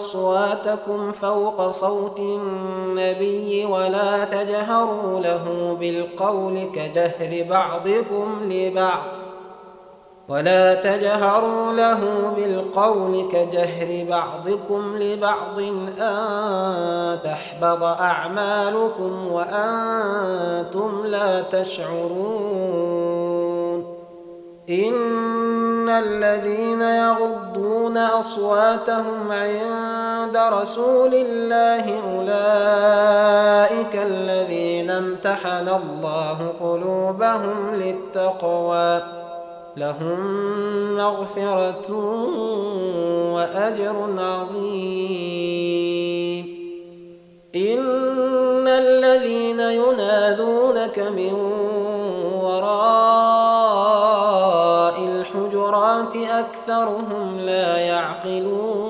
أصواتكم فوق صوت النبي ولا تجهروا له بالقول كجهر بعضكم لبعض. ولا تجهروا له بالقول كجهر بعضكم لبعض. إن تحبط أعمالكم وأنتم لا تشعرون. إن الذين يغضون أصواتهم عند رسول الله أولئك الذين امتحن الله قلوبهم للتقوى. لهم مغفرة وأجر عظيم. إن الذين ينادونك من وراء الحجرات أكثرهم لا يعقلون.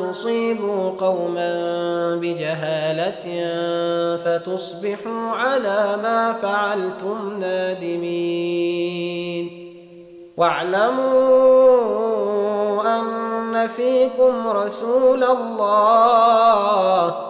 تصيبوا قوما بجهالة فتصبحوا على ما فعلتم نادمين. واعلموا أن فيكم رسول الله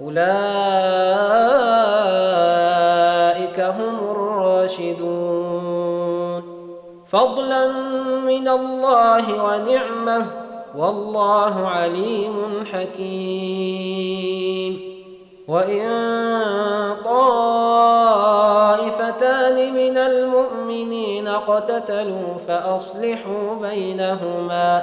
أولئك هم الراشدون. فضلا من الله ونعمة والله عليم حكيم. وإن طائفتان من المؤمنين اقتتلوا فأصلحوا بينهما.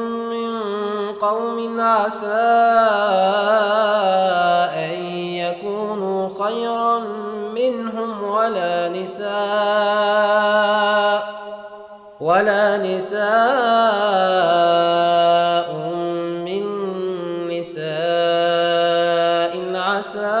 قوم عسى أن يكونوا خيرا منهم ولا نساء ولا نساء من نساء عسى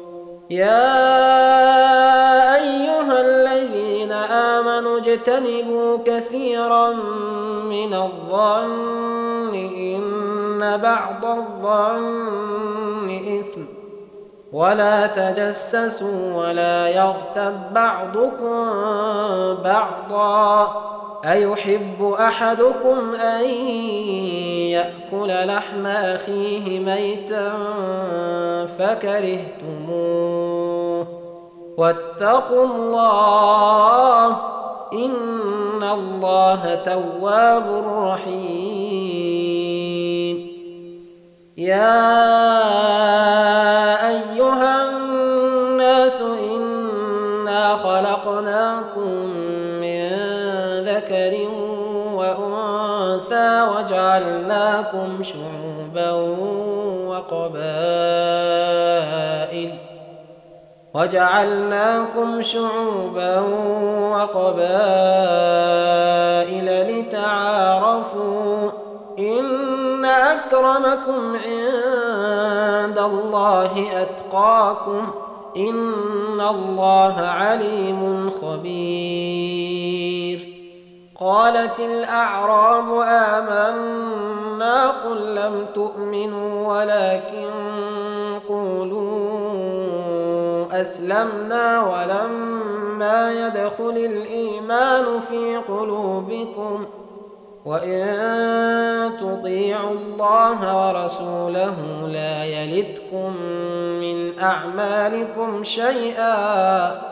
يا أيها الذين آمنوا اجتنبوا كثيرا من الظن إن بعض الظن إثم. ولا تجسسوا ولا يغتب بعضكم بعضا. أيحب أحدكم أن يأكل لحم أخيه ميتا فكرهتموه واتقوا الله إن الله تواب رحيم. يا وجعلناكم شعوبا وقبائل وجعلناكم شعوبا وقبائل لتعارفوا إن أكرمكم عند الله أتقاكم إن الله عليم خبير قالت الأعراب آمنا قل لم تؤمنوا ولكن قولوا أسلمنا ولما يدخل الإيمان في قلوبكم وإن تطيعوا الله ورسوله لا يلدكم من أعمالكم شيئا